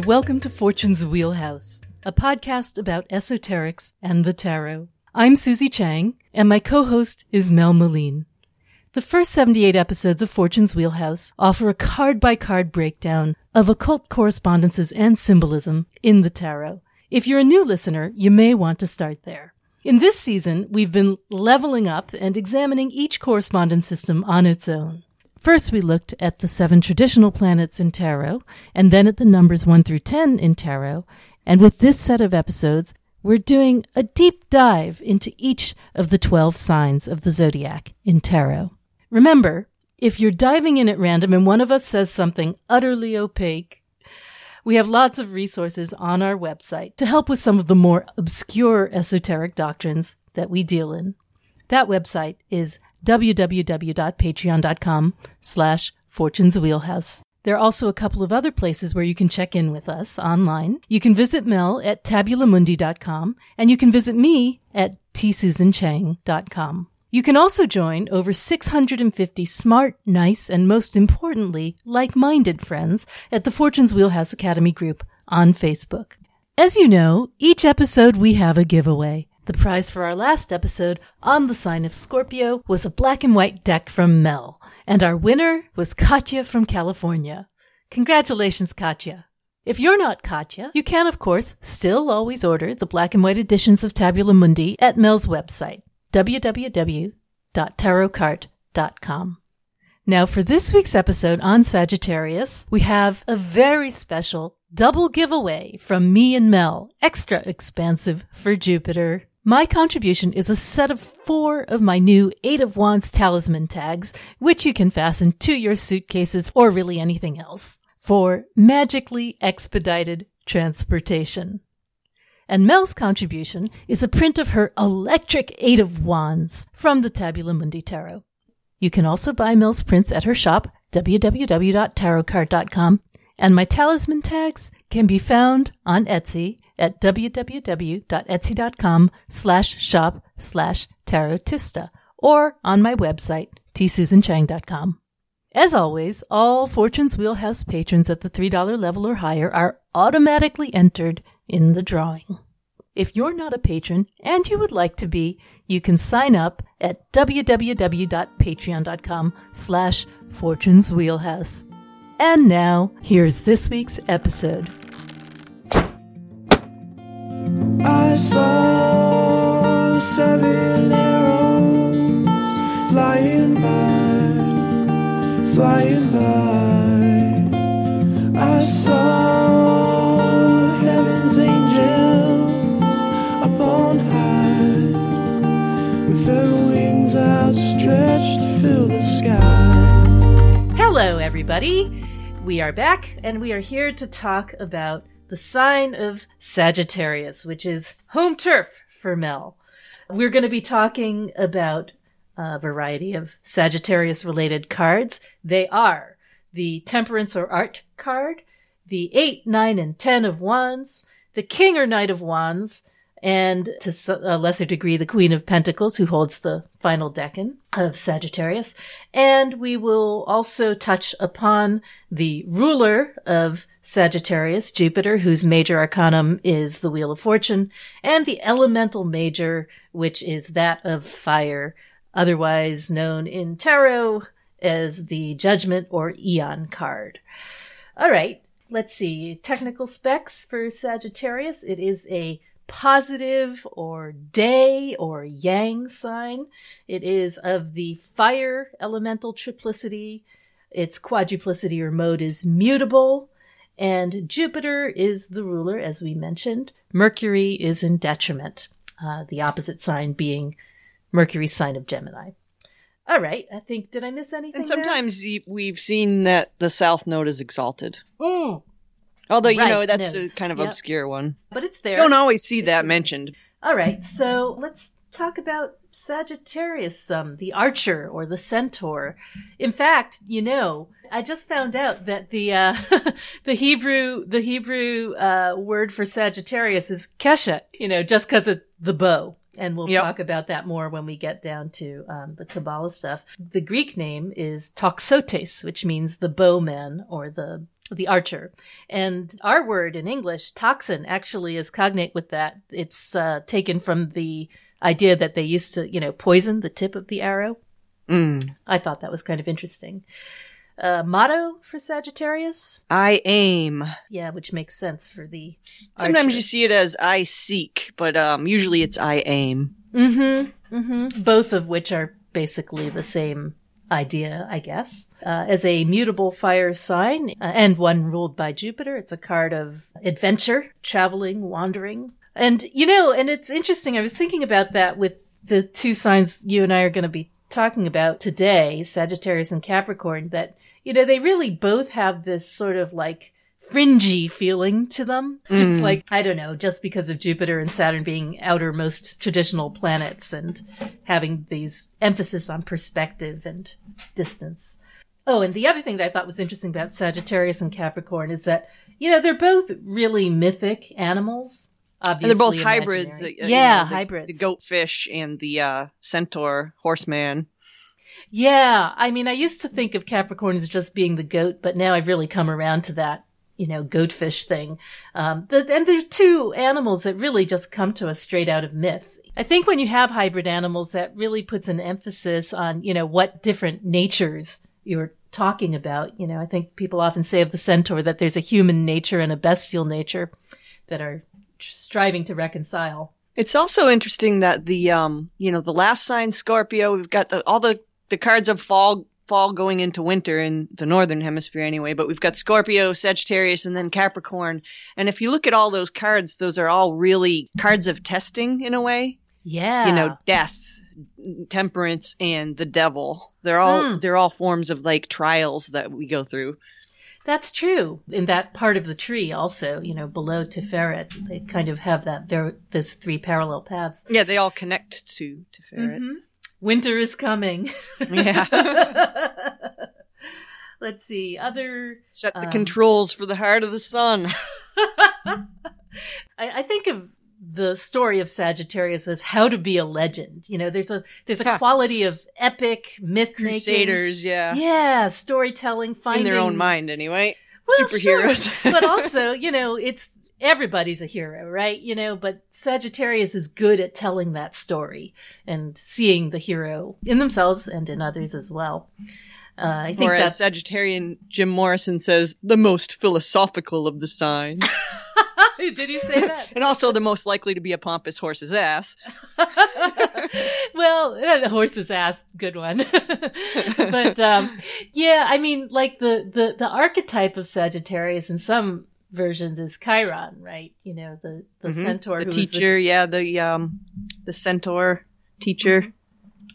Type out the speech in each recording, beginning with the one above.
And welcome to Fortune's Wheelhouse, a podcast about esoterics and the tarot. I'm Susie Chang, and my co-host is Mel Meleen. The first 78 episodes of Fortune's Wheelhouse offer a card-by-card breakdown of occult correspondences and symbolism in the tarot. If you're a new listener, you may want to start there. In this season, we've been leveling up and examining each correspondence system on its own. First, we looked at the seven traditional planets in tarot, and then at the numbers 1 through 10 in tarot. And with this set of episodes, we're doing a deep dive into each of the 12 signs of the zodiac in tarot. Remember, if you're diving in at random and one of us says something utterly opaque, we have lots of resources on our website to help with some of the more obscure esoteric doctrines that we deal in. That website is www.patreon.com slash fortunes wheelhouse. There are also a couple of other places where you can check in with us online. You can visit Mel at tabulamundi.com and you can visit me at tsusanchang.com. You can also join over 650 smart, nice, and most importantly, like-minded friends at the Fortunes Wheelhouse Academy group on Facebook. As you know, each episode we have a giveaway. The prize for our last episode on the sign of Scorpio was a black and white deck from Mel, and our winner was Katya from California. Congratulations, Katya. If you're not Katya, you can, of course, still always order the black and white editions of Tabula Mundi at Mel's website, www.tarotcart.com. Now, for this week's episode on Sagittarius, we have a very special double giveaway from me and Mel, extra expansive for Jupiter. My contribution is a set of four of my new Eight of Wands talisman tags, which you can fasten to your suitcases or really anything else for magically expedited transportation. And Mel's contribution is a print of her electric Eight of Wands from the Tabula Mundi Tarot. You can also buy Mel's prints at her shop, www.tarotcart.com, and my talisman tags can be found on Etsy at www.etsy.com slash shop slash tarotista or on my website, tsusanchang.com. As always, all Fortune's Wheelhouse patrons at the $3 level or higher are automatically entered in the drawing. If you're not a patron and you would like to be, you can sign up at www.patreon.com slash Fortune's Wheelhouse. And now, here's this week's episode. I saw seven arrows flying by, flying by. I saw heaven's angels upon high, with their wings outstretched to fill the sky. Hello, everybody. We are back and we are here to talk about the sign of Sagittarius, which is home turf for Mel. We're going to be talking about a variety of Sagittarius related cards. They are the Temperance or Art card, the 8, 9, and 10 of Wands, the King or Knight of Wands, and to a lesser degree, the Queen of Pentacles, who holds the final decan of Sagittarius. And we will also touch upon the ruler of Sagittarius, Jupiter, whose major arcanum is the Wheel of Fortune, and the elemental major, which is that of fire, otherwise known in tarot as the Judgment or Aeon card. All right, let's see. Technical specs for Sagittarius. It is a positive or day or yang sign. It is of the fire elemental triplicity. Its quadruplicity or mode is mutable. And Jupiter is the ruler, as we mentioned. Mercury is in detriment, uh, the opposite sign being Mercury's sign of Gemini. All right, I think, did I miss anything? And sometimes y- we've seen that the South Node is exalted. there? Mm, Although, you Right, know, that's a kind of Yep. obscure one. but it's there. You Don't always see that mentioned. All right, so let's talk about Sagittarius, um, the archer or the centaur. In fact, you know, I just found out that the uh, the Hebrew the Hebrew uh, word for Sagittarius is Keshet. You know, just because of the bow. And we'll Yep. talk about that more when we get down to um, the Kabbalah stuff. The Greek name is Toxotes, which means the bowman or the the archer. And our word in English, toxin, actually is cognate with that. It's uh, taken from the idea that they used to, you know, poison the tip of the arrow. Mm. I thought that was kind of interesting. Uh, motto for Sagittarius? I aim. Yeah, which makes sense for the. Sometimes you see it as I seek, but um, usually it's I aim. Mm-hmm. Mm-hmm. Both of which are basically the same idea, I guess. Uh, as a mutable fire sign uh, and one ruled by Jupiter, it's a card of adventure, traveling, wandering. And, you know, and it's interesting. I was thinking about that with the two signs you and I are going to be talking about today, Sagittarius and Capricorn, that, you know, they really both have this sort of like fringy feeling to them. Mm. It's like, I don't know, just because of Jupiter and Saturn being outermost traditional planets and having these emphasis on perspective and distance. Oh, and the other thing that I thought was interesting about Sagittarius and Capricorn is that, you know, they're both really mythic animals. Obviously, And they're both imaginary. hybrids. uh, you yeah, know, the- hybrids. The goatfish and the uh, centaur horseman. Yeah, I mean, I used to think of Capricorn as just being the goat, but now I've really come around to that, you know, goatfish thing. Um, the, and they're two animals that really just come to us straight out of myth. I think when you have hybrid animals, that really puts an emphasis on, you know, what different natures you're talking about. You know, I think people often say of the centaur that there's a human nature and a bestial nature that are striving to reconcile. It's also interesting that the um, you know, the last sign Scorpio, we've got the all the the cards of fall fall going into winter in the northern hemisphere anyway, but we've got Scorpio, Sagittarius, and then Capricorn. And if you look at all those cards, those are all really cards of testing in a way. Yeah. You know, death, temperance, and the devil. They're all Hmm. they're all forms of like trials that we go through. That's true. In that part of the tree, also, you know, below Tiferet, they kind of have that. There, those three parallel paths. Yeah, they all connect to Tiferet. Mhm. Winter is coming. Yeah. Let's see. Other. Set the Um, controls for the heart of the sun. I, I think of the story of Sagittarius as how to be a legend. You know, there's a there's a Ha. quality of epic myth. Crusaders, yeah. Yeah, storytelling, finding In their own mind, anyway. Well, Superheroes. sure. but also, you know, it's everybody's a hero, right? You know, but Sagittarius is good at telling that story and seeing the hero in themselves and in others as well. Uh, I think Or as Sagittarian Jim Morrison says, the most philosophical of the signs. Did he say that? and also the most likely to be a pompous horse's ass. well, uh, the horse's ass, good one. but um, yeah, I mean, like the, the the archetype of Sagittarius in some versions is Chiron, right? You know, the the Mhm. centaur, The teacher, yeah, the um the centaur teacher.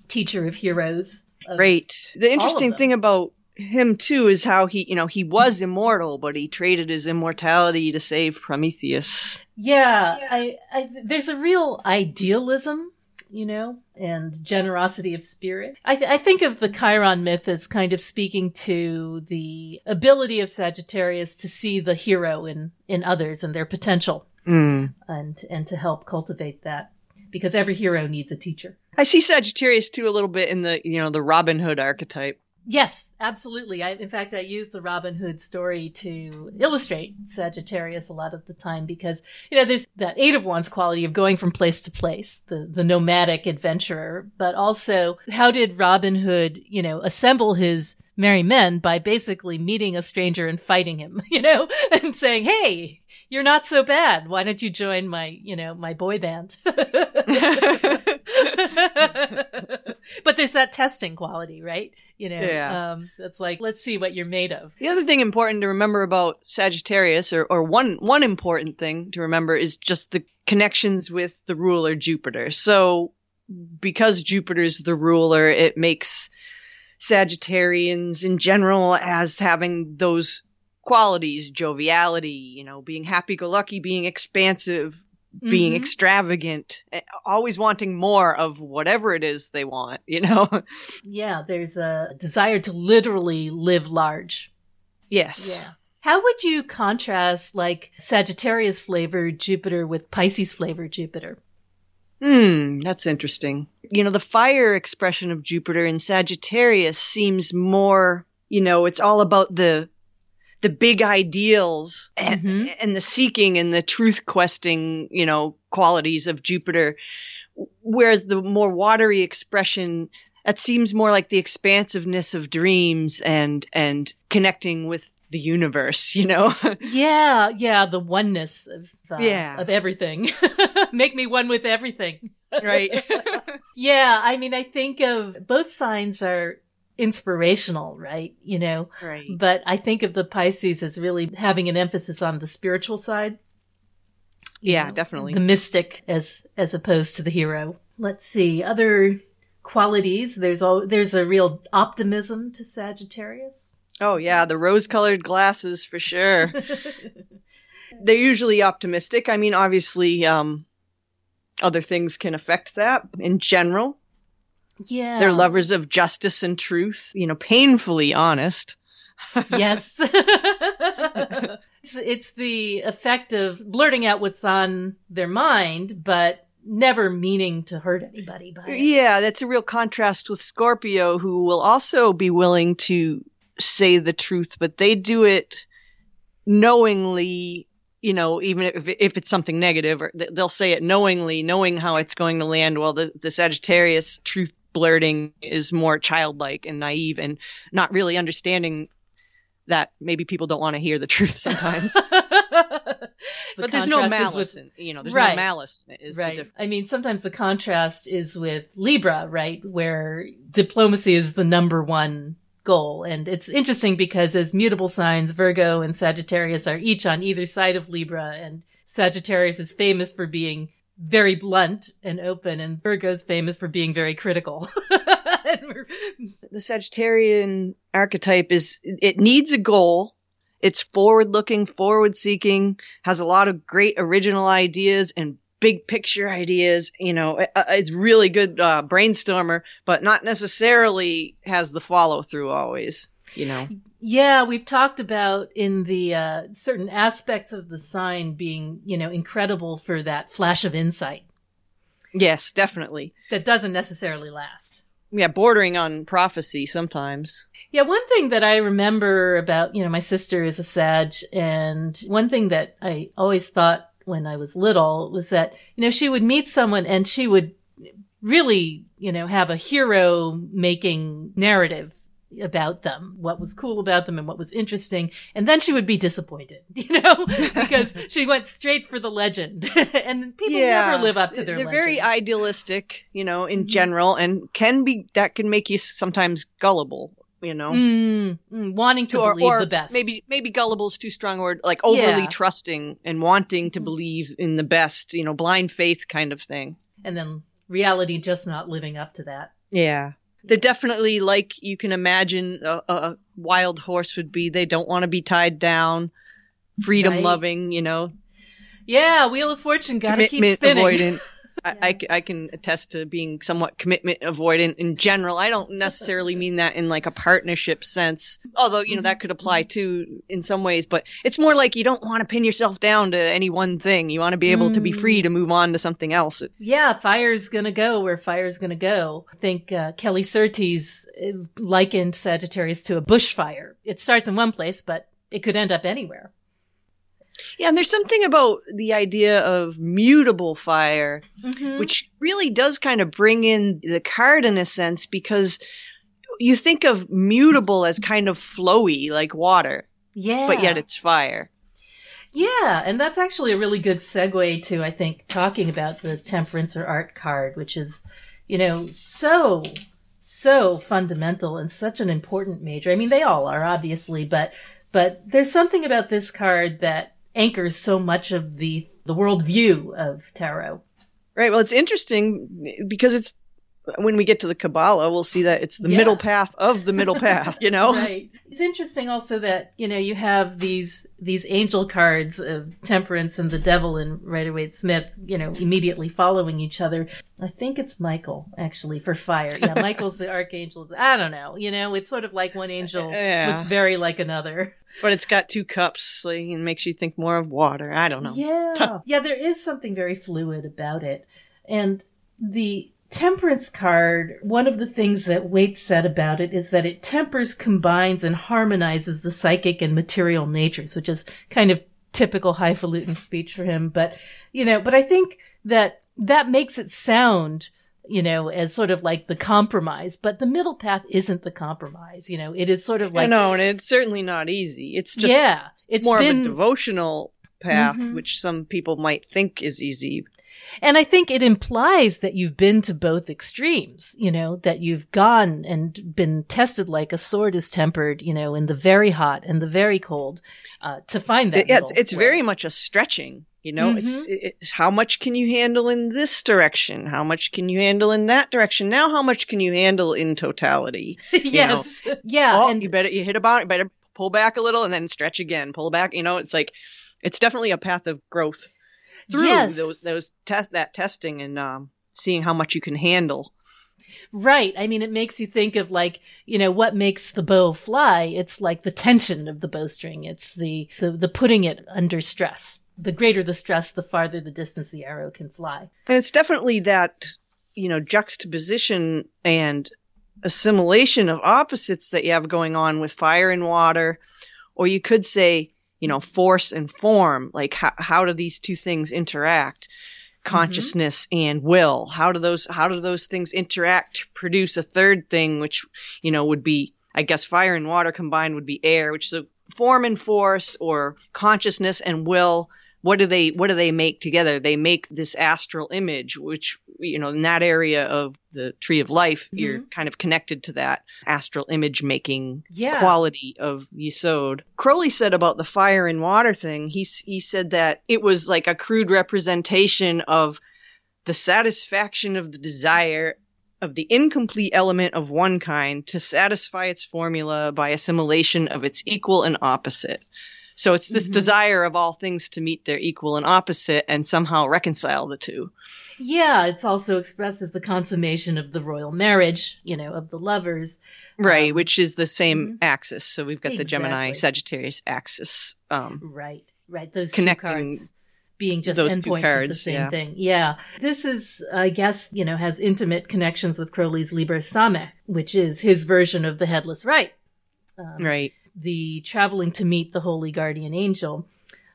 teacher of heroes. of- Great. The interesting thing about him too is how he, you know, he was immortal, but he traded his immortality to save Prometheus. Yeah, I, I there's a real idealism, you know, and generosity of spirit. I, th- I think of the Chiron myth as kind of speaking to the ability of Sagittarius to see the hero in in others and their potential, Mm. and and to help cultivate that, because every hero needs a teacher. I see Sagittarius too a little bit in the, you know, the Robin Hood archetype. Yes, absolutely. I, in fact, I use the Robin Hood story to illustrate Sagittarius a lot of the time because, you know, there's that eight of wands quality of going from place to place, the, the nomadic adventurer, but also how did Robin Hood, you know, assemble his merry men by basically meeting a stranger and fighting him, you know, and saying, Hey, you're not so bad. Why don't you join my, you know, my boy band? but there's that testing quality, right? You know, Yeah. um, it's like, let's see what you're made of. The other thing important to remember about Sagittarius, or, or one one important thing to remember, is just the connections with the ruler Jupiter. So, because Jupiter's the ruler, it makes Sagittarians in general as having those qualities: joviality, you know, being happy-go-lucky, being expansive, being Mhm. extravagant, eh, always wanting more of whatever it is they want. You know? Yeah, there's a desire to literally live large. yes. Yeah. How would you contrast like Sagittarius flavored Jupiter with Pisces flavored Jupiter? Hmm, that's interesting. You know, the fire expression of Jupiter in Sagittarius seems more, you know, it's all about the the big ideals and, Mhm. and the seeking and the truth questing, you know, qualities of Jupiter. Whereas the more watery expression, that seems more like the expansiveness of dreams and, and connecting with the universe, you know? Yeah, yeah, the oneness of uh, Yeah. of everything. Make me one with everything. right. Yeah, I mean, I think of both signs are inspirational, right? You know, right. but I think of the Pisces as really having an emphasis on the spiritual side, Yeah, definitely. the mystic as as opposed to the hero. Let's see other qualities. There's all there's a real optimism to Sagittarius. Oh yeah, the rose-colored glasses for sure. They're usually optimistic. I mean, obviously, um, other things can affect that. In general, Yeah, they're lovers of justice and truth. You know, painfully honest. yes. it's, it's the effect of blurting out what's on their mind, but never meaning to hurt anybody by it. Yeah, that's a real contrast with Scorpio, who will also be willing to say the truth, but they do it knowingly. You know, even if if it's something negative, or they'll say it knowingly, knowing how it's going to land. While the the Sagittarius truth blurting is more childlike and naive, and not really understanding that maybe people don't want to hear the truth sometimes. The but there's no malice, with- in, you know, there's Right. no malice. Is right. I mean, sometimes the contrast is with Libra, right? Where diplomacy is the number one goal. And it's interesting because as mutable signs, Virgo and Sagittarius are each on either side of Libra. And Sagittarius is famous for being very blunt and open, and Virgo's famous for being very critical. The Sagittarian archetype is it needs a goal. It's forward looking, forward seeking, has a lot of great original ideas and big picture ideas. You know, it- it's really good uh, brainstormer, but not necessarily has the follow through always. You know, yeah, we've talked about in the uh, certain aspects of the sign being, you know, incredible for that flash of insight yes, definitely. that doesn't necessarily last. Yeah, bordering on prophecy sometimes. Yeah, one thing that I remember about, you know, my sister is a Sag, and one thing that I always thought when I was little was that, you know, she would meet someone and she would really, you know, have a hero making narrative about them, what was cool about them and what was interesting. And then she would be disappointed, you know, because she went straight for the legend and people never live up to their They're very idealistic, you know, in Mhm. general, and can be that can make you sometimes gullible, you know. Mm, mm, wanting to or, believe or the best. maybe maybe gullible is too strong a word like overly Yeah. Mm-hmm. trusting and wanting to believe in the best you know blind faith kind of thing and then reality just not living up to that. yeah they're definitely like you can imagine a, a wild horse would be they don't want to be tied down freedom Right. loving you know Yeah, Wheel of Fortune gotta keep spinning. avoidant I, I can attest to being somewhat commitment avoidant in general. I don't necessarily mean that in like a partnership sense, although, you know, that could apply too in some ways, but it's more like you don't want to pin yourself down to any one thing. You want to be able to be Mm. free to move on to something else. yeah, fire's gonna go where fire's gonna go. I think uh, Kelly Surtees uh, likened Sagittarius to a bushfire. It starts in one place, but it could end up anywhere. Yeah, and there's something about the idea of mutable fire, Mhm. which really does kind of bring in the card in a sense because you think of mutable as kind of flowy like water, yeah, but yet it's fire. Yeah, and that's actually a really good segue to, I think, talking about the temperance or art card, which is, you know, so, so fundamental and such an important major. I mean, they all are, obviously, but, but there's something about this card that anchors so much of the, the worldview of tarot. Right. Well, it's interesting because it's when we get to the Kabbalah, we'll see that it's the Yeah. middle path of the middle path, you know? Right. It's interesting also that, you know, you have these these angel cards of temperance and the devil and Rider Waite Smith, you know, immediately following each other. I think it's Michael, actually, for fire. Yeah, Michael's the archangel. I don't know. You know, it's sort of like one angel Yeah. looks very like another. But it's got two cups and makes you think more of water. I don't know. Yeah. yeah, there is something very fluid about it. And the temperance card, one of the things that Waite said about it is that it tempers, combines, and harmonizes the psychic and material natures, which is kind of typical highfalutin speech for him. But, you know, but I think that that makes it sound, you know, as sort of like the compromise, but the middle path isn't the compromise. You know, it is sort of like, no, and it's certainly not easy. It's just yeah, it's, more of a devotional path, Mhm. which some people might think is easy. And I think it implies that you've been to both extremes, you know, that you've gone and been tested like a sword is tempered, you know, in the very hot and the very cold, uh, to find that. Yeah, it's it's way. very much a stretching. You know, it's, Mhm. it, it's how much can you handle in this direction? How much can you handle in that direction? Now, how much can you handle in totality? yes. Yeah. oh, and you better you hit a you better pull back a little and then stretch again, pull back. You know, it's like it's definitely a path of growth through Yes. those those test that testing and um, seeing how much you can handle. Right. I mean, it makes you think of like, you know, what makes the bow fly? It's like the tension of the bowstring. It's the, the, the putting it under stress. The greater the stress, the farther the distance the arrow can fly. And it's definitely that, you know, juxtaposition and assimilation of opposites that you have going on with fire and water. Or you could say, you know, force and form. Like, how, how do these two things interact? Mm-hmm. Consciousness and will. How do those, how do those things interact to produce a third thing, which, you know, would be, I guess, fire and water combined would be air, which is a form and force or consciousness and will what do they what do they make together they make this astral image which you know in that area of the tree of life mm-hmm. you're kind of connected to that astral image making Yeah. quality of yesod crowley said about the fire and water thing he he said that it was like a crude representation of the satisfaction of the desire of the incomplete element of one kind to satisfy its formula by assimilation of its equal and opposite. So it's this Mhm. desire of all things to meet their equal and opposite and somehow reconcile the two. Yeah, it's also expressed as the consummation of the royal marriage, you know, of the lovers. Right, Um, which is the same mhm. axis. So we've got the Gemini Sagittarius axis. Um, Right, right. Those Connecting two cards being just endpoints of the same yeah. thing. Yeah. This is, I guess, you know, has intimate connections with Crowley's Liber Samech, which is his version of the headless right. Um, rite. The traveling to meet the holy guardian angel,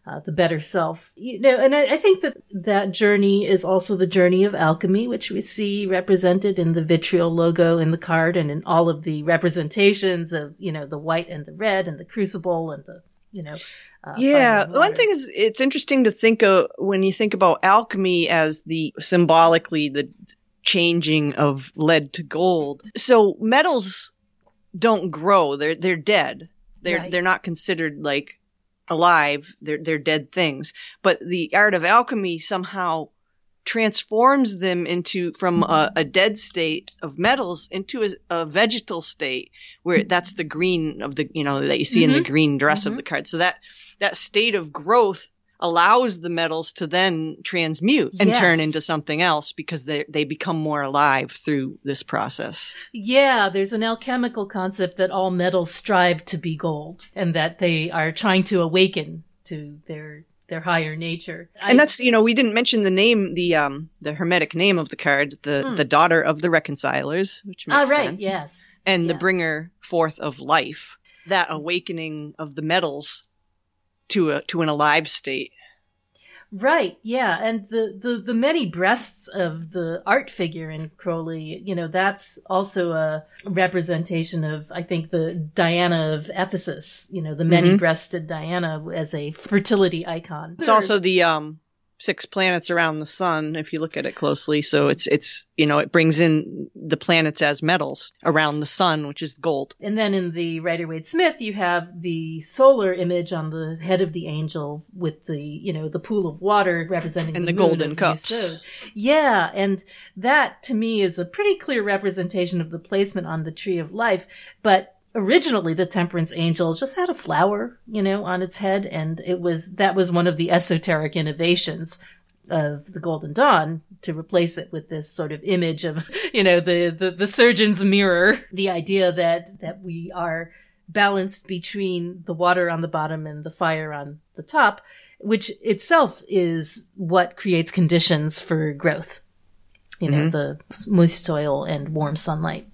uh, the better self. You know, and I, I think that that journey is also the journey of alchemy, which we see represented in the vitriol logo in the card and in all of the representations of, you know, the white and the red and the crucible and the, you know, uh, Yeah, one thing is it's interesting to think of when you think about alchemy as the symbolically the changing of lead to gold. So metals don't grow; they're they're dead. They're Right. they're not considered like alive. They're they're dead things. But the art of alchemy somehow transforms them into from a, a dead state of metals into a, a vegetal state where that's the green of the you know that you see in the green dress of Mhm. the card so that that state of growth allows the metals to then transmute and turn into something else because they they become more alive through this process Yeah, there's an alchemical concept that all metals strive to be gold and that they are trying to awaken to their their higher nature. I- and that's you know we didn't mention the name the um the hermetic name of the card the Hmm. the daughter of the reconcilers which makes Ah, right, sense yes. and the bringer forth of life that awakening of the metals to a to an alive state Right, yeah, and the, the, the many breasts of the art figure in Crowley, you know, that's also a representation of, I think, the Diana of Ephesus, you know, the many breasted Diana as a fertility icon. It's also the um six planets around the sun if you look at it closely. So it's it's you know it brings in the planets as metals around the sun, which is gold. And then in the Rider Waite Smith, you have the solar image on the head of the angel with the, you know, the pool of water representing And the, the golden cups. Yeah, and that to me is a pretty clear representation of the placement on the tree of life. But originally, the temperance angel just had a flower, you know, on its head, and it was that was one of the esoteric innovations of the Golden Dawn to replace it with this sort of image of, you know, the, the, the surgeon's mirror. The idea that, that we are balanced between the water on the bottom and the fire on the top, which itself is what creates conditions for growth. you know, mm-hmm. the moist soil and warm sunlight.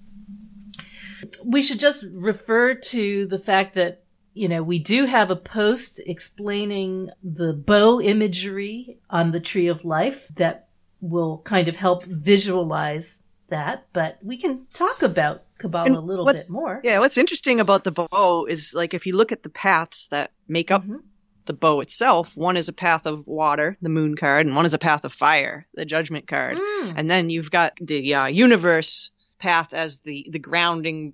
We should just refer to the fact that, you know, we do have a post explaining the bow imagery on the tree of life that will kind of help visualize that, but we can talk about Kabbalah And a little bit more. Yeah, what's interesting about the bow is like if you look at the paths that make up Mhm. the bow itself, one is a path of water, the moon card, and one is a path of fire, the judgment card. Mm. And then you've got the uh, universe path as the the grounding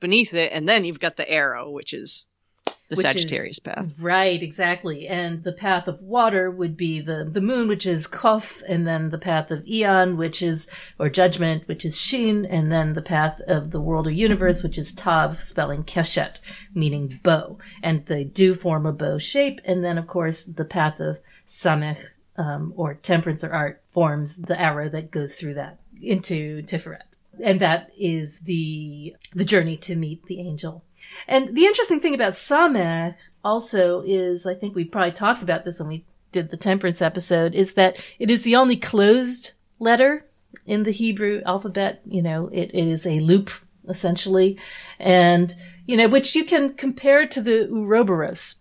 beneath it, and then you've got the arrow, which is the Which is- Sagittarius path. Right, exactly. And the path of water would be the, the moon, which is Kof, and then the path of Aeon, which is, or judgment, which is Shin, and then the path of the world or universe, which is Tav, spelling Keshet, meaning bow. And they do form a bow shape. And then, of course, the path of Samech, um, or temperance or art forms the arrow that goes through that into Tiferet. And that is the, the journey to meet the angel. And the interesting thing about Samech also is, I think we probably talked about this when we did the temperance episode, is that it is the only closed letter in the Hebrew alphabet. You know, it, it is a loop essentially, and you know, which you can compare to the Ouroboros,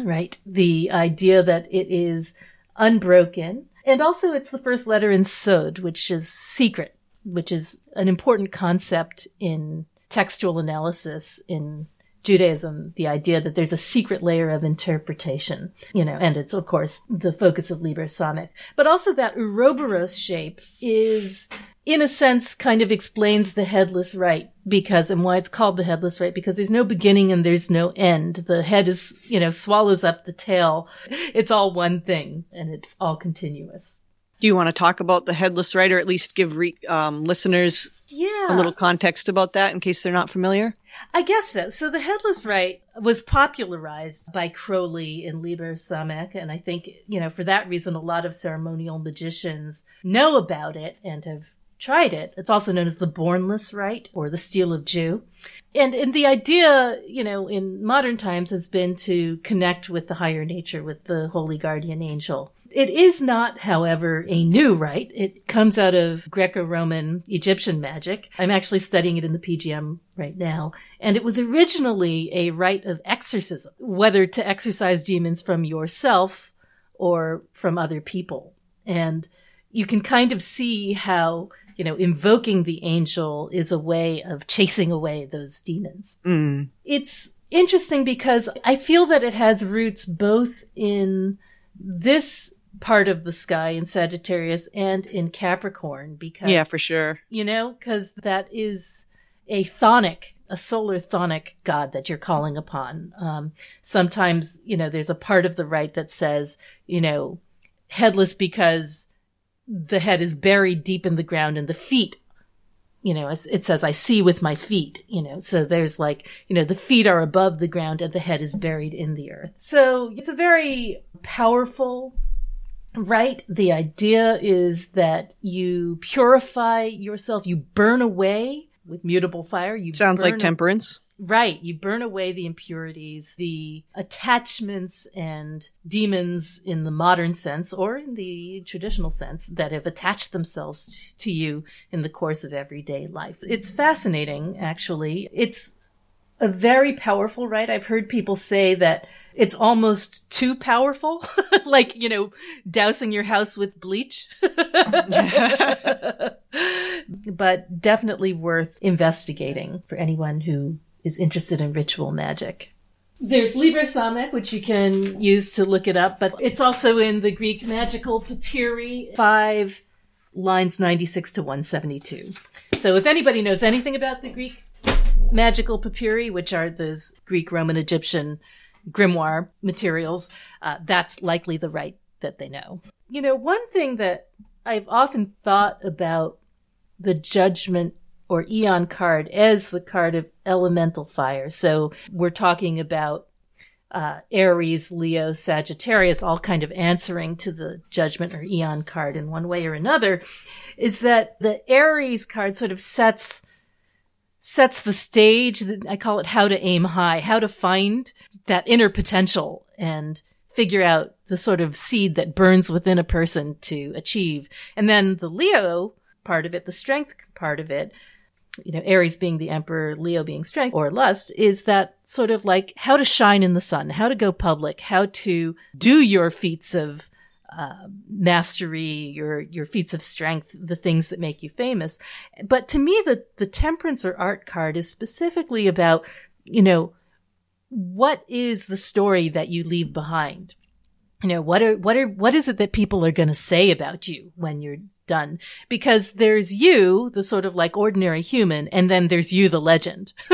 right? The idea that it is unbroken, and also it's the first letter in Sod, which is secret, which is an important concept in textual analysis in Judaism, the idea that there's a secret layer of interpretation, you know, and it's of course the focus of Liber Samech. But also that Ouroboros shape is, in a sense, kind of explains the headless rite because, and why it's called the headless rite, because there's no beginning and there's no end. The head is, you know, swallows up the tail. It's all one thing and it's all continuous. Do you want to talk about the headless rite, or at least give re- um, listeners Yeah. a little context about that in case they're not familiar? I guess so. So the headless rite was popularized by Crowley in Liber Samech, and I think, you know, for that reason, a lot of ceremonial magicians know about it and have tried it. It's also known as the bornless rite or the Stele of Jeu. And, and the idea, you know, in modern times has been to connect with the higher nature, with the holy guardian angel. It is not, however, a new rite. It comes out of Greco-Roman Egyptian magic. I'm actually studying it in the PGM right now. And it was originally a rite of exorcism, whether to exorcise demons from yourself or from other people. And you can kind of see how, you know, invoking the angel is a way of chasing away those demons Mm. it's interesting because I feel that it has roots both in this part of the sky in Sagittarius and in Capricorn because Yeah, for sure. you know because that is a chthonic a solar chthonic god that you're calling upon um, sometimes you know there's a part of the rite that says you know headless because the head is buried deep in the ground and the feet you know, it says, I see with my feet, you know, so there's like, you know, the feet are above the ground and the head is buried in the earth. So it's a very powerful rite. The idea is that you purify yourself, you burn away with mutable fire. You Sounds like temperance. Right. You burn away the impurities, the attachments and demons in the modern sense or in the traditional sense that have attached themselves to you in the course of everyday life. It's fascinating, actually. It's a very powerful rite. I've heard people say that it's almost too powerful, like, you know, dousing your house with bleach. but definitely worth investigating for anyone who is interested in ritual magic. There's Liber which you can use to look it up, but it's also in the Greek Magical Papyri 5, lines 96 to 172. So if anybody knows anything about the Greek Magical Papyri, which are those Greek, Roman, Egyptian grimoire materials, uh, that's likely the rite that they know. You know, one thing that I've often thought about the judgment or Aeon card as the card of elemental fire. So we're talking about uh, Aries, Leo, Sagittarius, all kind of answering to the judgment or Aeon card in one way or another. Is that the Aries card sort of sets sets the stage. I call it how to aim high, how to find that inner potential and figure out the sort of seed that burns within a person to achieve. And then the Leo part of it, the strength part of it, you know, Aries being the emperor, Leo being strength or lust, is that sort of like how to shine in the sun, how to go public, how to do your feats of uh, mastery, your your feats of strength, the things that make you famous. But to me, the the temperance or art card is specifically about, you know, what is the story that you leave behind? You know, what are what are what is it that people are going to say about you when you're done because there's you, the sort of like ordinary human, and then there's you, the legend,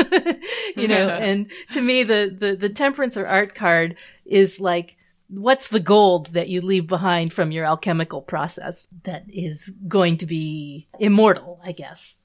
you know, and to me, the, the, the temperance or art card is like, what's the gold that you leave behind from your alchemical process that is going to be immortal, I guess.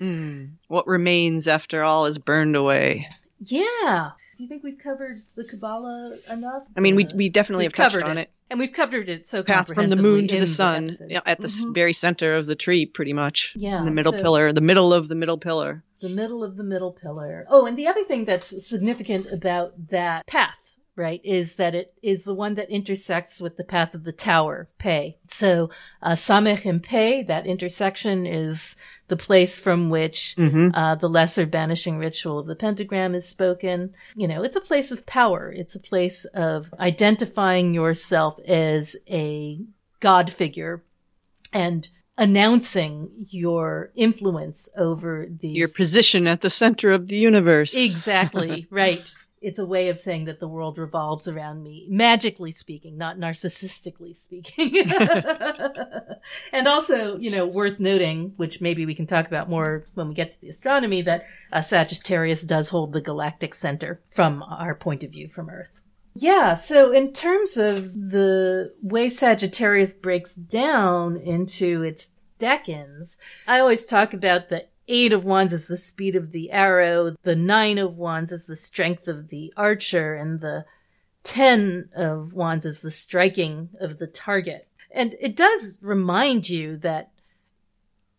Mm. What remains after all is burned away. Yeah. Do you think we've covered the Kabbalah enough? I mean, we we definitely We've have touched covered on it. and we've covered it so Path from the moon to the sun, episode. yeah, at the s Mhm. very center of the tree, pretty much. Yeah, in the middle so- pillar, the middle of the middle pillar. the middle of the middle pillar. Oh, and the other thing that's significant about that path, right, is that it is the one that intersects with the path of the tower, Pe. So, uh, Samech and Pe, that intersection is the place from which Mm-hmm. uh, the lesser banishing ritual of the pentagram is spoken. You know, it's a place of power. It's a place of identifying yourself as a God figure and announcing your influence over these Your position at the center of the universe. Exactly, right. It's a way of saying that the world revolves around me, magically speaking, not narcissistically speaking. and also, you know, worth noting, which maybe we can talk about more when we get to the astronomy, that uh, Sagittarius does hold the galactic center from our point of view from Earth. Yeah, so in terms of the way Sagittarius breaks down into its decans, I always talk about the eight of wands is the speed of the arrow, the nine of wands is the strength of the archer, and the ten of wands is the striking of the target. And it does remind you that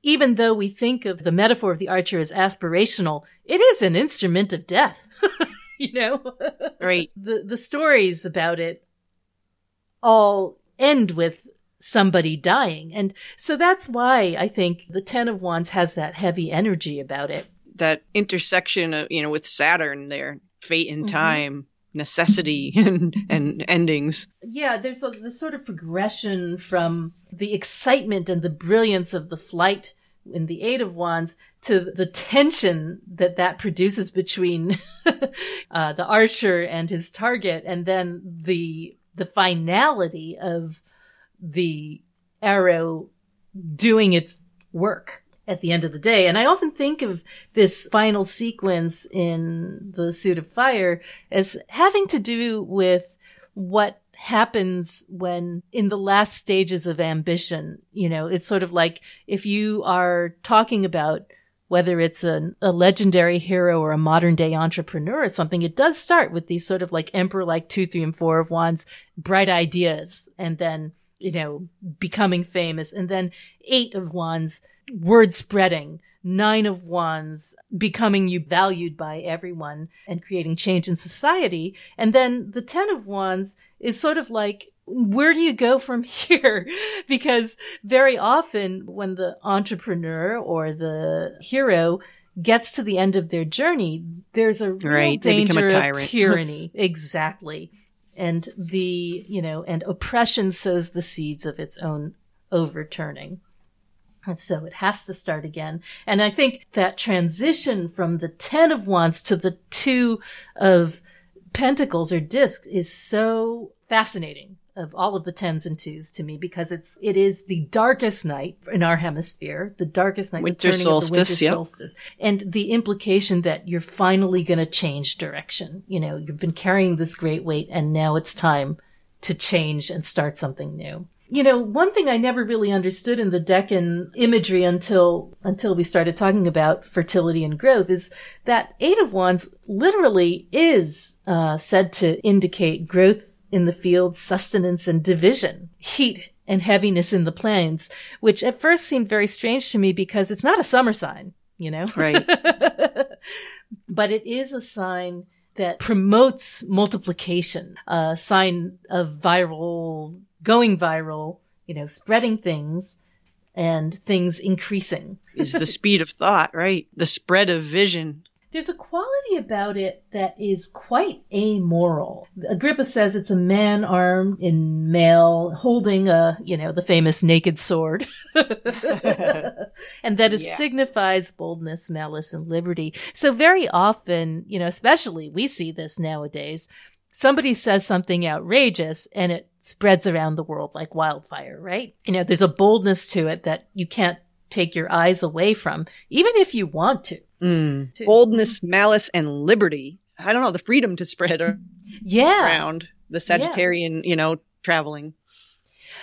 even though we think of the metaphor of the archer as aspirational, it is an instrument of death. you know? Right. the the stories about it all end with somebody dying and so that's why i think the 10 of wands has that heavy energy about it That intersection of, you know, with Saturn there, fate and Mhm. time, necessity and, and endings. yeah there's a, this sort of progression from the excitement and the brilliance of the flight in the eight of wands to the tension that that produces between uh, the archer and his target and then the the finality of the arrow doing its work at the end of the day. And I often think of this final sequence in the suit of fire as having to do with what happens when in the last stages of ambition, you know, it's sort of like if you are talking about whether it's a, a legendary hero or a modern day entrepreneur or something, it does start with these sort of like emperor like two, three, and four of wands, bright ideas, and then, you know, becoming famous, and then eight of wands, word spreading, nine of wands, becoming you valued by everyone and creating change in society. And then the ten of wands is sort of like, where do you go from here? because very often when the entrepreneur or the hero gets to the end of their journey, there's a Right, danger of tyranny. exactly. And the, you know, and oppression sows the seeds of its own overturning. And so it has to start again. And I think that transition from the 10 of wands to the two of pentacles or discs is so fascinating of all of the tens and twos to me because it's it is the darkest night in our hemisphere, the darkest night, Winter the turning of the winter yep. solstice, and the implication that you're finally going to change direction. You know, you've been carrying this great weight, and now it's time to change and start something new. You know, one thing I never really understood in the decan imagery until until we started talking about fertility and growth is that Eight of Wands literally is uh, said to indicate growth in the field, sustenance, and division, heat and heaviness in the plains, which at first seemed very strange to me because it's not a summer sign, you know? Right. but it is a sign that promotes multiplication, a sign of viral, going viral, you know, spreading things and things increasing. is the speed of thought, right? The spread of vision. There's a quality about it that is quite amoral. Agrippa says it's a man armed in mail holding a, you know, the famous naked sword. and that it Yeah. signifies boldness, malice, and liberty. So very often, you know, especially we see this nowadays, somebody says something outrageous and it spreads around the world like wildfire, right? You know, there's a boldness to it that you can't take your eyes away from, even if you want to. Mm. To- Boldness, malice, and liberty. I don't know, the freedom to spread Yeah. around the Sagittarian, you know, traveling.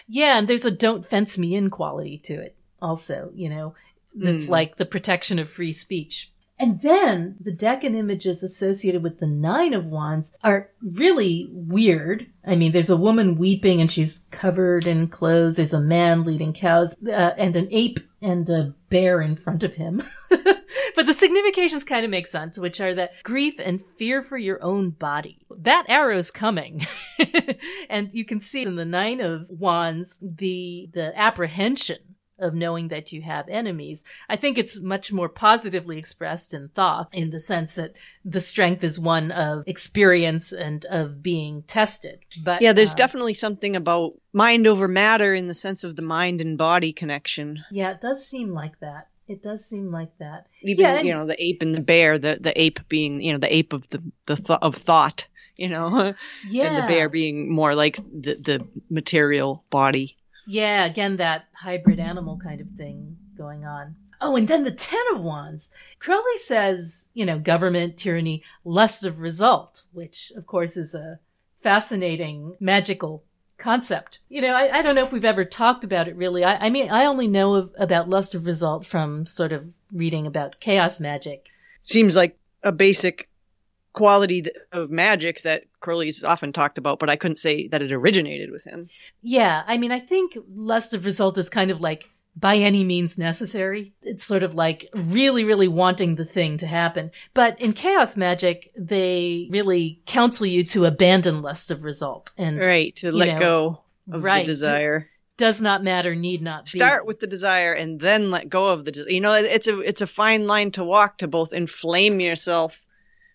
Yeah, and there's a don't fence me in quality to it also, you know, that's Mm. like the protection of free speech. And then the decan images associated with the Nine of Wands are really weird. I mean, there's a woman weeping and she's covered in clothes. There's a man leading cows uh, and an ape and a bear in front of him. but the significations kind of make sense, which are that grief and fear for your own body. That arrow's coming. and you can see in the Nine of Wands the the apprehension of knowing that you have enemies. I think it's much more positively expressed in Thoth in the sense that the strength is one of experience and of being tested. But Yeah, there's uh, definitely something about mind over matter in the sense of the mind and body connection. yeah, it does seem like that. It does seem like that. Even Yeah, and- you know the ape and the bear, the the ape being you know the ape of the the th- of thought, you know, Yeah. and the bear being more like the the material body. Yeah, again, that hybrid animal kind of thing going on. Oh, and then the Ten of Wands. Crowley says, you know, government, tyranny, lust of result, which of course is a fascinating, magical concept. You know, I, I don't know if we've ever talked about it really. I, I mean, I only know of, about lust of result from sort of reading about chaos magic. Seems like a basic quality of magic that Crowley's often talked about, but I couldn't say that it originated with him. Yeah, I mean, I think lust of result is kind of like by any means necessary. It's sort of like really, really wanting the thing to happen. But in chaos magic, they really counsel you to abandon lust of result and Right, to let know, go of right, the desire. does not matter, need not be. Start with the desire and then let go of the desire. You know, it's a it's a fine line to walk to both inflame yourself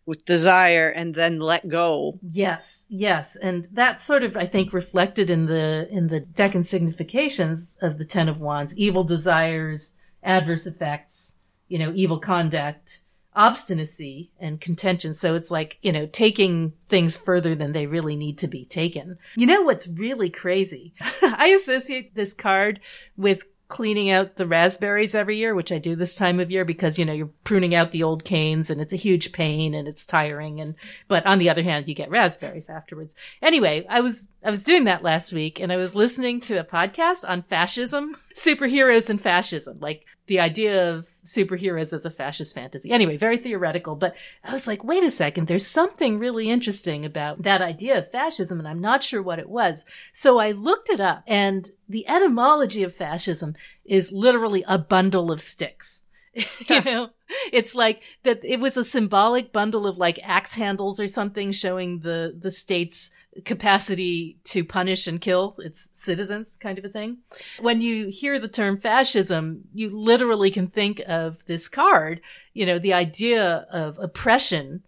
with desire and then let go. Yes, yes, and that's sort of I think reflected in the in the decan significations of the Ten of Wands: evil desires, adverse effects, you know, evil conduct, obstinacy, and contention. So it's like you know taking things further than they really need to be taken. You know what's really crazy? I associate this card with cleaning out the raspberries every year, which I do this time of year because, you know, you're pruning out the old canes and it's a huge pain and it's tiring. And, but on the other hand, you get raspberries afterwards. Anyway, I was, I was doing that last week and I was listening to a podcast on fascism, superheroes and fascism, like the idea of superheroes as a fascist fantasy. Anyway, very theoretical, but I was like, wait a second, there's something really interesting about that idea of fascism and I'm not sure what it was. So I looked it up and the etymology of fascism is literally a bundle of sticks. you know, it's like that it was a symbolic bundle of like axe handles or something showing the, the state's capacity to punish and kill its citizens kind of a thing. When you hear the term fascism, you literally can think of this card, you know, the idea of oppression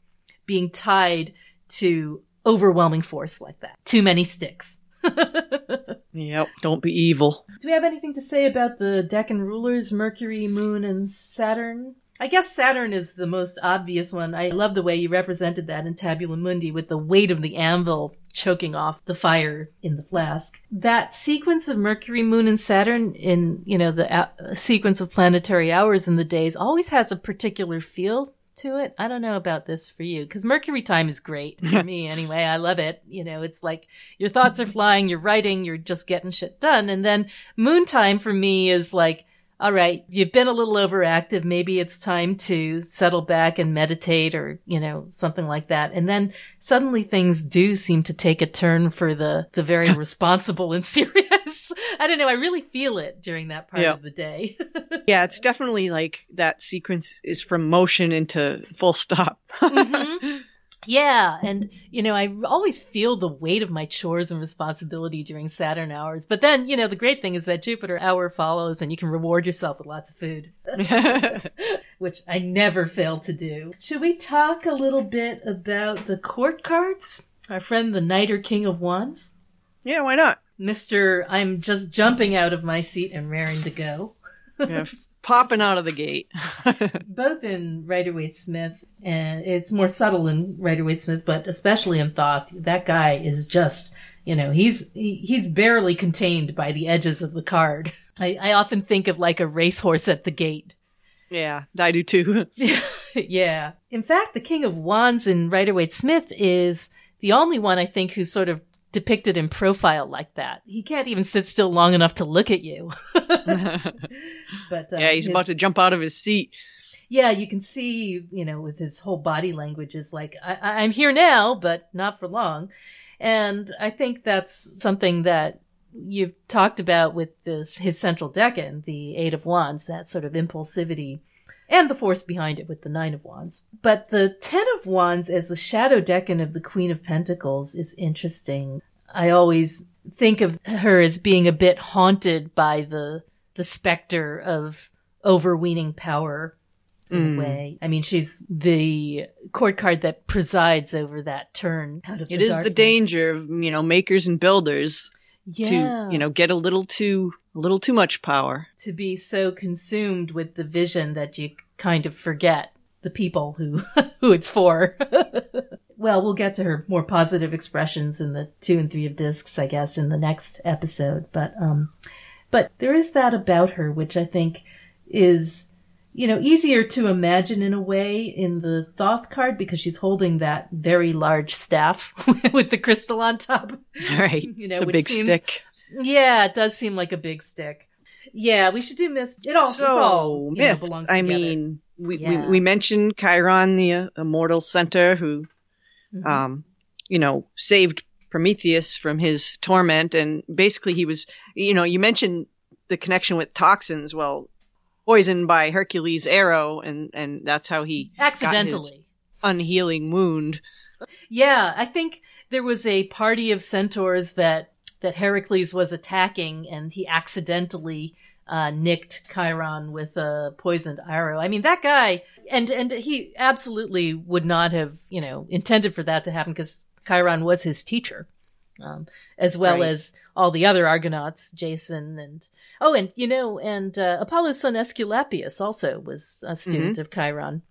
being tied to overwhelming force like that. Too many sticks. Yep, don't be evil. Do we have anything to say about the decan rulers, Mercury, Moon, and Saturn? I guess Saturn is the most obvious one. I love the way you represented that in Tabula Mundi with the weight of the anvil choking off the fire in the flask. That sequence of Mercury, Moon, and Saturn in, you know, the uh, sequence of planetary hours in the days always has a particular feel to it. I don't know about this for you because Mercury time is great for me anyway. I love it. You know, it's like your thoughts are flying, you're writing, you're just getting shit done. And then moon time for me is like, all right, you've been a little overactive. Maybe it's time to settle back and meditate or, you know, something like that. And then suddenly things do seem to take a turn for the, the very responsible and serious. I don't know. I really feel it during that part Yeah. of the day. Yeah, it's definitely like that sequence is from motion into full stop. Mhm. Yeah, and you know, I always feel the weight of my chores and responsibility during Saturn hours. But then, you know, the great thing is that Jupiter hour follows and you can reward yourself with lots of food, which I never fail to do. Should we talk a little bit about the court cards? Our friend the Knight or King of Wands? yeah, why not? Mr. I'm just jumping out of my seat and raring to go. Yeah, popping out of the gate. both in Rider Waite Smith, and it's more subtle in Rider Waite Smith, but especially in Thoth. That guy is just, you know, he's he, he's barely contained by the edges of the card. I, I often think of like a racehorse at the gate. yeah, I do too. yeah. In fact, the King of Wands in Rider Waite Smith is the only one I think who's sort of depicted in profile like that. He can't even sit still long enough to look at you. but uh, yeah, he's his- about to jump out of his seat. yeah, you can see, you know, with his whole body language is like, I, I'm here now, but not for long. And I think that's something that you've talked about with this, his central decan, the Eight of Wands, that sort of impulsivity and the force behind it with the Nine of Wands. But the Ten of Wands as the shadow decan of the Queen of Pentacles is interesting. I always think of her as being a bit haunted by the, the specter of overweening power in Mm. a way. I mean, she's the court card that presides over that turn out of It the is the danger of you know makers and builders yeah. to you know get a little too a little too much power. to be so consumed with the vision that you kind of forget the people who who it's for. well, we'll get to her more positive expressions in the two and three of discs, I guess, in the next episode. But um, but there is that about her which I think is you know easier to imagine in a way in the Thoth card because she's holding that very large staff with the crystal on top. Right, You know, the which big seems- stick. Yeah, it does seem like a big stick. Yeah, we should do myths. It all, it's all you know, myths. belongs I mean, we, Yeah. we we mentioned Chiron, the uh, immortal centaur, who Mhm. um, you know, saved Prometheus from his torment. And basically, he was, you know, you mentioned the connection with toxins. Well, poisoned by Hercules' arrow, and and that's how he accidentally. unhealing wound. Yeah, I think there was a party of centaurs that that Heracles was attacking, and he accidentally uh, nicked Chiron with a poisoned arrow. I mean, that guy, and and he absolutely would not have, you know, intended for that to happen because Chiron was his teacher, um, as well Right. as all the other Argonauts, Jason and oh, and you know, and uh, Apollo's son Aesculapius also was a student of Chiron.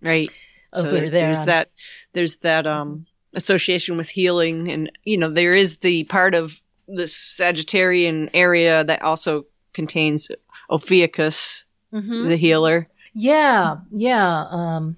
Right. Over so there there's on- that there's that um association with healing and you know there is the part of the Sagittarian area that also contains Ophiuchus, Mhm. the healer. Yeah, yeah, um,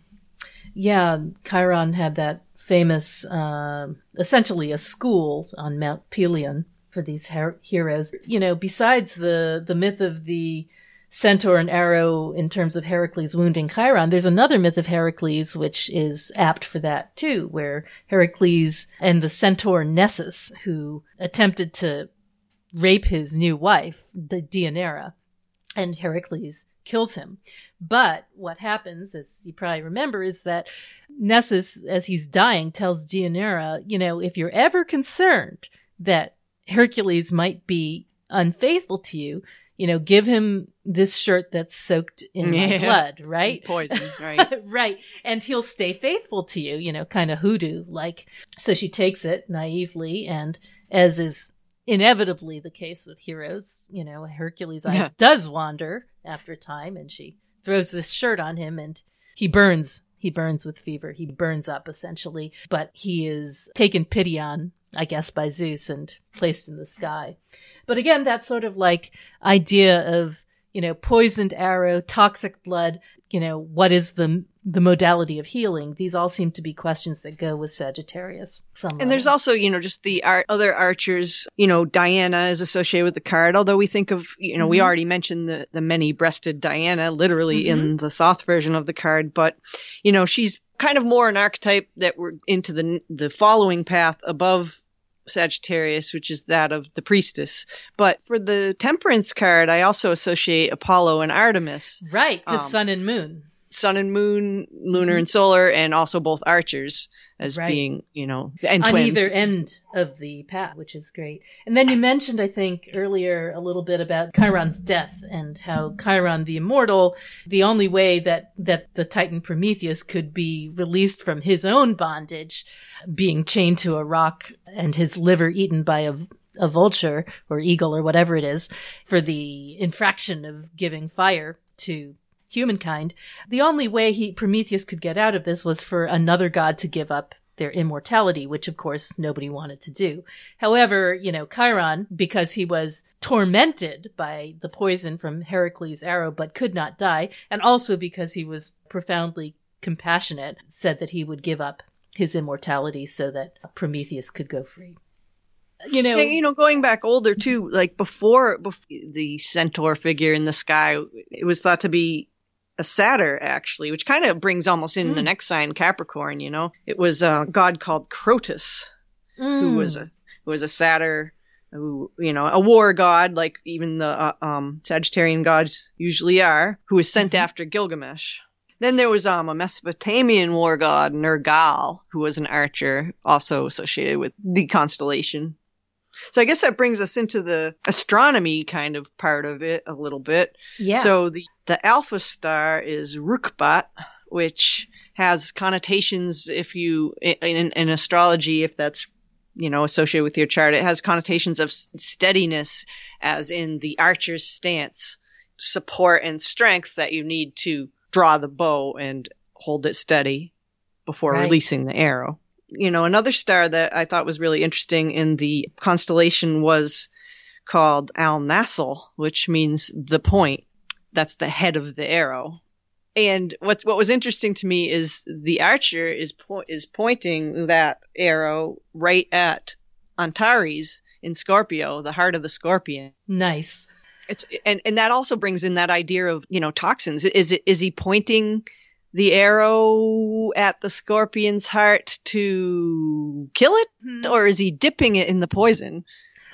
yeah. Chiron had that famous, uh, essentially a school on Mount Pelion for these her- heroes. You know, besides the the myth of the centaur and arrow in terms of Heracles wounding Chiron, there's another myth of Heracles which is apt for that too, where Heracles and the centaur Nessus, who attempted to rape his new wife, the Deianira, and Heracles kills him. But what happens, as you probably remember, is that Nessus, as he's dying, tells Deianira, you know, if you're ever concerned that Hercules might be unfaithful to you, you know, give him this shirt that's soaked in my Yeah. blood, right? Poison, right? right. And he'll stay faithful to you, you know, kind of hoodoo like. So she takes it naively, and as is inevitably the case with heroes, you know, Hercules' eyes Yeah. does wander after a time, and she throws this shirt on him, and he burns. He burns with fever. He burns up essentially, but he is taken pity on, I guess, by Zeus and placed in the sky. But again, that sort of like idea of, you know, poisoned arrow, toxic blood, you know, what is the the modality of healing? These all seem to be questions that go with Sagittarius. Some And there's also, you know, just the ar- other archers. You know, Diana is associated with the card. Although we think of, you know, we Mhm. already mentioned the the many-breasted Diana, literally Mm-hmm. in the Thoth version of the card. But you know, she's kind of more an archetype that we're into the the following path above Sagittarius, which is that of the priestess. But for the Temperance card, I also associate Apollo and Artemis. right, the um, sun and moon. Sun and moon, lunar mm-hmm. and solar, and also both archers as Right. being, you know, and on twins. either end of the path, which is great. And then you mentioned, I think, earlier a little bit about Chiron's death and how Chiron the Immortal, the only way that, that the Titan Prometheus could be released from his own bondage, being chained to a rock and his liver eaten by a, a vulture or eagle or whatever it is for the infraction of giving fire to humankind. The only way he Prometheus could get out of this was for another god to give up their immortality, which of course nobody wanted to do. However, you know, Chiron, because he was tormented by the poison from Heracles' arrow but could not die, and also because he was profoundly compassionate, said that he would give up his immortality so that Prometheus could go free. You know, you know, going back older too, like before, bef the centaur figure in the sky, it was thought to be a satyr actually, which kind of brings almost in the Mm. next sign Capricorn. You know, it was a god called Crotus, who was a who was a satyr, who you know, a war god, like even the uh, um, Sagittarian gods usually are, who was sent Mhm. after Gilgamesh. Then there was um, a Mesopotamian war god, Nergal, who was an archer, also associated with the constellation. So I guess that brings us into the astronomy kind of part of it a little bit. yeah. So the the alpha star is Rukbat, which has connotations if you in, in, astrology if that's you know associated with your chart it has connotations of steadiness as in the archer's stance support and strength that you need to draw the bow and hold it steady before Right. releasing the arrow you know another star that i thought was really interesting in the constellation was called Al Nasl which means the point that's the head of the arrow. And what's what was interesting to me is the archer is po- is pointing that arrow right at Antares in Scorpio, the heart of the scorpion. nice. It's and and that also brings in that idea of you know toxins. Is it is he pointing the arrow at the scorpion's heart to kill it, Hmm. or is he dipping it in the poison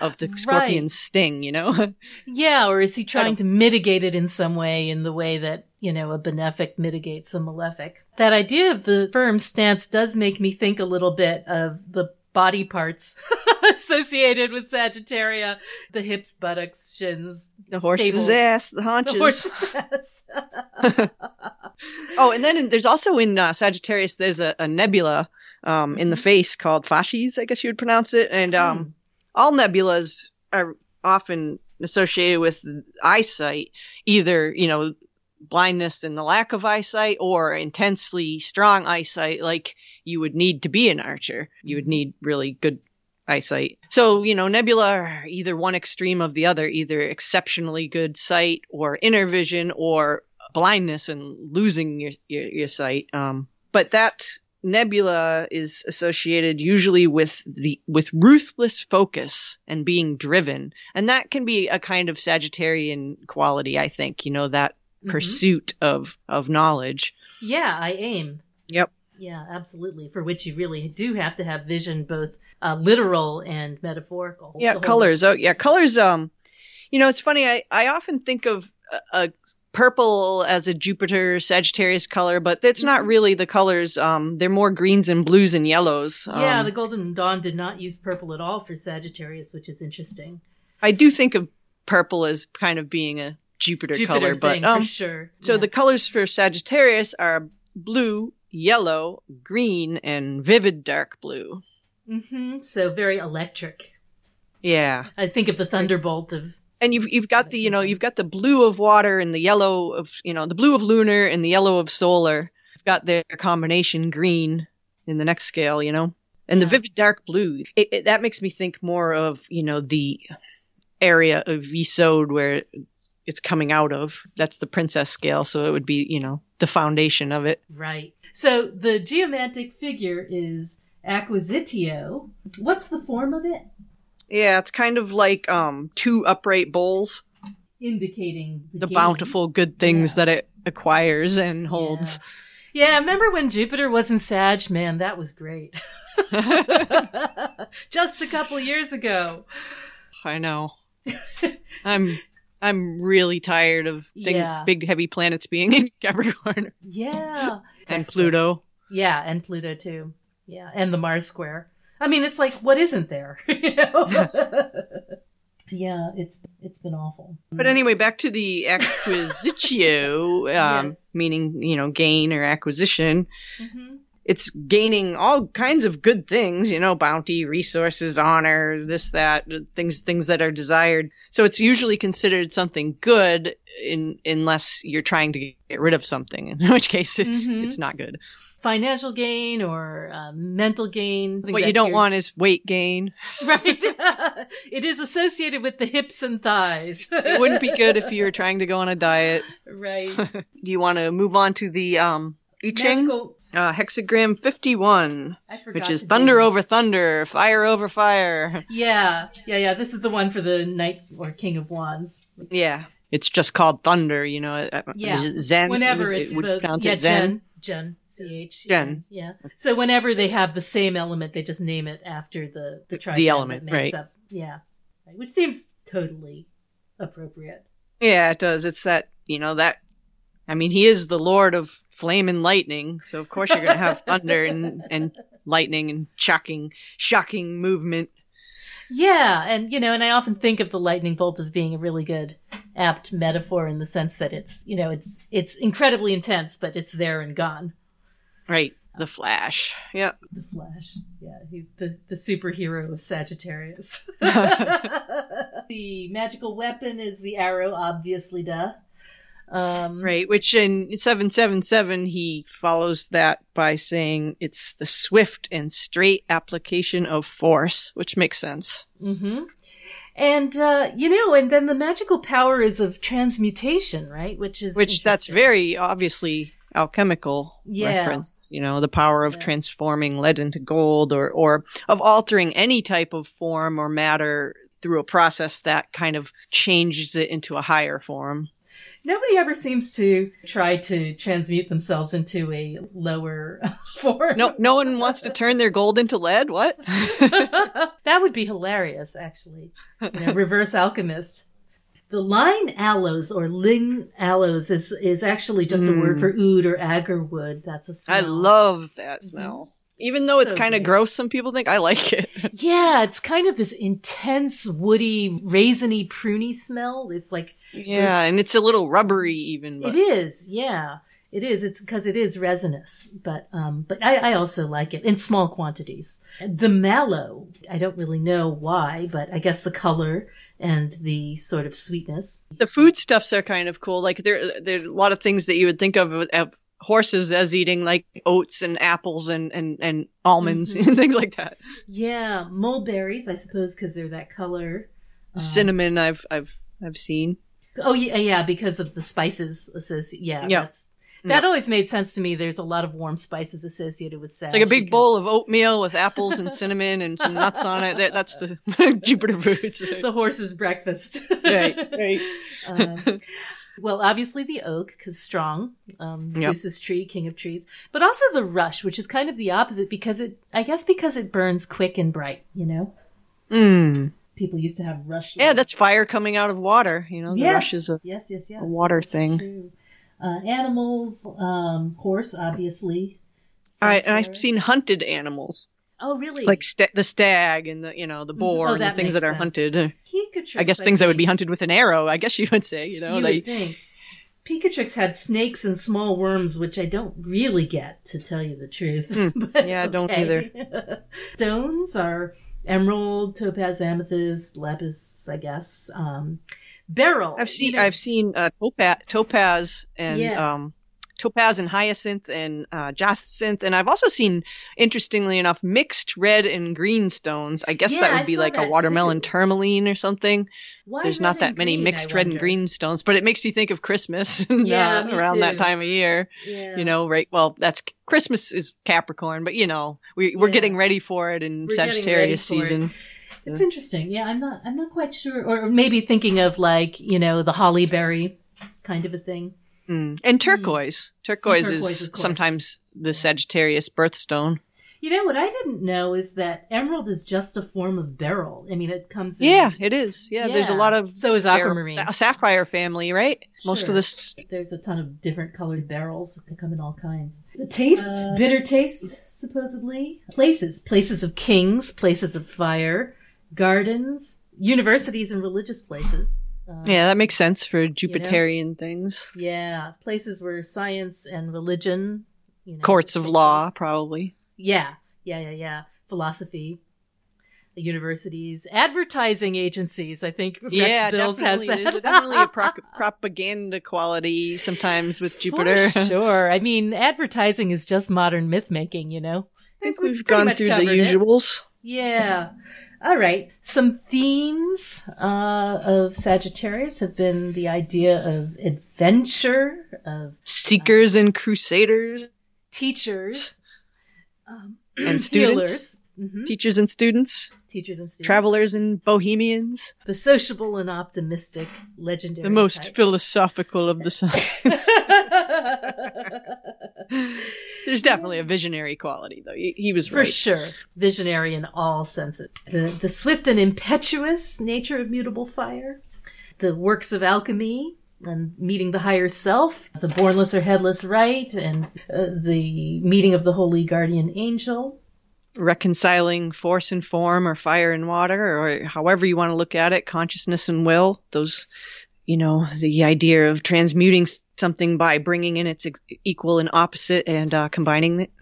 of the Right. scorpion's sting? You know. Yeah, or is he trying to mitigate it in some way in the way that, you know, a benefic mitigates a malefic? That idea of the firm stance does make me think a little bit of the body parts associated with Sagittaria. The hips, buttocks, shins. The horse's stable- ass, the haunches. The horse's ass. Oh, and then in, there's also in uh, Sagittarius there's a, a nebula um, in the Mm-hmm. face called Facies, I guess you would pronounce it, and um, Hmm. All nebulas are often associated with eyesight, either you know blindness and the lack of eyesight, or intensely strong eyesight, like you would need to be an archer. You would need really good eyesight. So, you know, nebula are either one extreme of the other, either exceptionally good sight or inner vision or blindness and losing your, your, your sight. Um, but that nebula is associated usually with the, with ruthless focus and being driven. And that can be a kind of Sagittarian quality, I think, you know, that Mhm. pursuit of, of knowledge. Yeah, I aim. Yep. Yeah, absolutely. For which you really do have to have vision, both uh, literal and metaphorical. Yeah, colors. Oh, yeah, colors. Um, you know, it's funny. I I often think of a, a purple as a Jupiter Sagittarius color, but it's not Mhm. really the colors. Um, they're more greens and blues and yellows. Yeah, Um, the Golden Dawn did not use purple at all for Sagittarius, which is interesting. I do think of purple as kind of being a Jupiter, Jupiter color, but um, for sure. so Yeah. the colors for Sagittarius are blue, yellow, green, and vivid dark blue. Mm-hmm. So very electric. Yeah. I think of the thunderbolt of and you've you've got the you know you've got the blue of water and the yellow of you know the blue of lunar and the yellow of solar. You've got their combination green in the next scale, you know, and the vivid dark blue. It, it, that makes me think more of you know the area of Yesod where it's coming out of. That's the princess scale, so it would be you know the foundation of it. right. So the geomantic figure is acquisitio. What's the form of it? Yeah, it's kind of like um two upright bowls, Indicating the, the bountiful good things Yeah. that it acquires and holds. Yeah, remember when Jupiter was in Sag? Man, that was great. Just a couple years ago. I know. I'm I'm really tired of thing, Yeah. big heavy planets being in Capricorn Yeah. and Pluto. Yeah, and Pluto too. Yeah, and the Mars square. I mean, it's like, what isn't there? You know? yeah, it's it's been awful. But anyway, back to the acquisitio, um, Yes. meaning you know gain or acquisition. Mhm. It's gaining all kinds of good things, you know, bounty, resources, honor, this, that, things, things that are desired. So it's usually considered something good, in unless you're trying to get rid of something, in which case it, Mhm. it's not good. Financial gain or uh, mental gain. What you don't want is weight gain. right? it is associated with the hips and thighs. It wouldn't be good if you were trying to go on a diet. right. Do you want to move on to the um, I Ching? Magical. Uh, hexagram 51, which is thunder over thunder, fire over fire. Yeah, yeah, yeah. This is the one for the knight or king of wands. Yeah. It's just called thunder, you know. uh, Yeah. Zen. whenever it- it's would the pronounce yeah it Zen. Jen Jen C H Jen. yeah. So whenever they have the same element, they just name it after the the tribe element, that makes right. up. Yeah, right. which seems totally appropriate. Yeah, it does. It's that, you know, that. I mean, he is the lord of flame and lightning, so of course you're going to have thunder and, and lightning and shocking, shocking movement. Yeah, and you know, and I often think of the lightning bolt as being a really good apt metaphor in the sense that it's you know it's it's incredibly intense, but it's there and gone. Right. The Flash. Yep. The Flash, yeah, he, the the superhero of Sagittarius. the magical weapon is the arrow, obviously, duh. Um, Right, which in 777 he follows that by saying it's the swift and straight application of force, which makes sense. Mm-hmm. And uh, you know, and then the magical power is of transmutation, right? Which is Which that's very obviously alchemical Yeah. reference, you know, the power of Yeah. transforming lead into gold or or of altering any type of form or matter through a process that kind of changes it into a higher form. Nobody ever seems to try to transmute themselves into a lower form. No no one wants to turn their gold into lead, what? that would be hilarious, actually. You know, reverse alchemist. The lign aloes or ling aloes is is actually just a word for oud or agar wood. That's a smell. I love that smell. Even though it's So kind of gross, some people think I like it. Yeah, it's kind of this intense, woody, raisiny, pruny smell. It's like Yeah, and it's a little rubbery even. But it is. Yeah, it is. It's because it is resinous, but um, but I, I also like it in small quantities. The mallow, I don't really know why, but I guess the color and the sort of sweetness. The foodstuffs are kind of cool. Like there, there are a lot of things that you would think of of horses as eating, like oats and apples and and and almonds Mm-hmm. and things like that. Yeah, mulberries, I suppose, because they're that color. Um, Cinnamon, I've I've I've seen. Oh yeah, yeah, because of the spices associated. Yeah, Yeah. that's that always made sense to me. There's a lot of warm spices associated with Sag. It's like a big because bowl of oatmeal with apples and cinnamon and some nuts on it. That, that's the Jupiter foods. the horse's breakfast. right, right. um, well, obviously the oak, because strong, um, Yep. Zeus's tree, king of trees, but also the rush, which is kind of the opposite because it, I guess, because it burns quick and bright. You know, Mm. people used to have rush. Yeah, that's fire coming out of water. You know, the yes. rush is a yes, yes, yes. a water thing. Uh, animals, um, horse, obviously. I, and I've seen hunted animals. Oh, really? like sta the stag and the you know the boar Oh, and the things that are sense. hunted. Picatrix, I guess things that would be hunted with an arrow. I guess you would say. You know, you they would think. Picatrix had snakes and small worms, which I don't really get, to tell you the truth. But Hmm. Yeah, I don't okay. Stones are emerald, topaz, amethyst, lapis, I guess. Um, beryl. I've seen you know- I've seen uh, topaz, topaz and Yeah. um topaz and hyacinth and uh, jacinth and I've also seen interestingly enough mixed red and green stones. I guess Yeah, that I would be like a watermelon too. tourmaline or something. Why There's not that many green, mixed red and green stones, but it makes me think of Christmas and, Yeah, uh, around that time of year. Yeah. You know, right? Well, that's Christmas is Capricorn, but you know, we we're getting ready for it in We're Sagittarius season. It's interesting. Yeah, I'm not. I'm not quite sure, or maybe thinking of like you know the holly berry kind of a thing. Mm. And turquoise. Turquoise, turquoise, is sometimes the Sagittarius birthstone. You know what I didn't know is that emerald is just a form of beryl. I mean, it comes in. Yeah, it is. Yeah, there's a lot of So is aquamarine. sa- sapphire family, right? Most of this. There's a ton of different colored beryls that come in all kinds. The taste, bitter taste, supposedly. Places, places of kings, places of fire, gardens, universities, and religious places. Uh, Yeah, that makes sense for Jupiterian things. yeah, places where science and religion, you know, Courts of law, probably. Yeah, yeah, yeah, yeah. Philosophy, universities, advertising agencies. I think Rex yeah, Bills has definitely. that. There's definitely a pro- propaganda quality sometimes with Jupiter. For sure. I mean, advertising is just modern myth making, you know? I think we've we've gone through the covered it. usuals. Yeah. All right. Some themes uh, of Sagittarius have been the idea of adventure, of Seekers and crusaders, teachers, um, And students. Mhm. teachers and students, teachers and students, travelers and bohemians. the sociable and optimistic, legendary, The most types. philosophical of the signs. There's definitely a visionary quality, though. He, he was For sure. Visionary in all senses. The, the swift and impetuous nature of mutable fire, the works of alchemy and meeting the higher self, the bornless or headless right, and uh, the meeting of the holy guardian angel. Reconciling force and form, or fire and water, or however you want to look at it, consciousness and will. Those, you know, the idea of transmuting something by bringing in its equal and opposite and uh, combining it.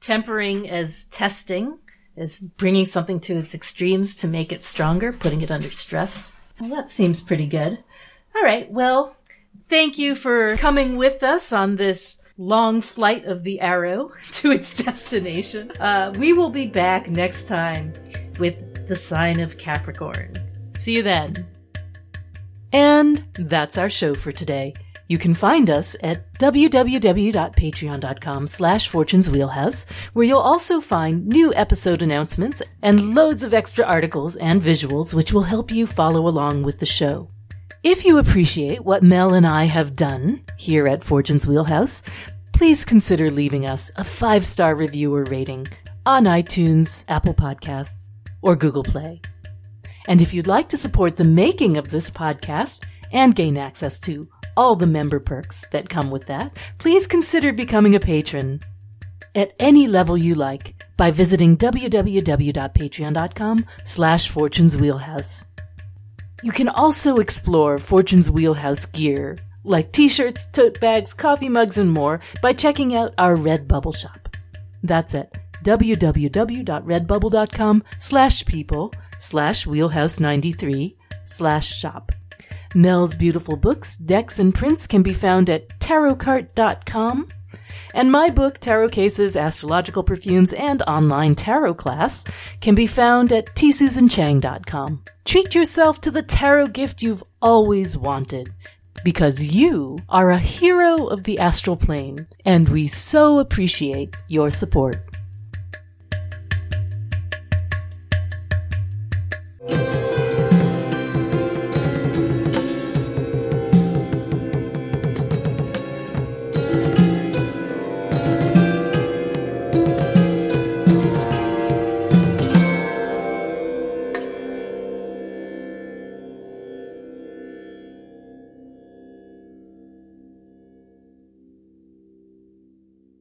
Tempering as testing, as bringing something to its extremes to make it stronger, putting it under stress. Well, that seems pretty good. All right. Well, thank you for coming with us on this long flight of the arrow to its destination. Uh, we will be back next time with the sign of Capricorn. See you then. And that's our show for today. You can find us at www.patreon.com slash Fortune's Wheelhouse, where you'll also find new episode announcements and loads of extra articles and visuals which will help you follow along with the show. If you appreciate what Mel and I have done here at Fortune's Wheelhouse, please consider leaving us a five star review or rating on iTunes, Apple Podcasts, or Google Play. And if you'd like to support the making of this podcast and gain access to all the member perks that come with that, please consider becoming a patron at any level you like by visiting www.patreon.com slash fortunes wheelhouse. You can also explore Fortune's Wheelhouse gear, like t-shirts, tote bags, coffee mugs, and more by checking out our Redbubble shop. That's at www.redbubble.com slash people slash wheelhouse93 slash shop. Mel's beautiful books, decks, and prints can be found at tarotcart.com. And my book, Tarot Cases, Astrological Perfumes, and Online Tarot Class can be found at tsusanchang.com. Treat yourself to the tarot gift you've always wanted. Because you are a hero of the astral plane, and we so appreciate your support.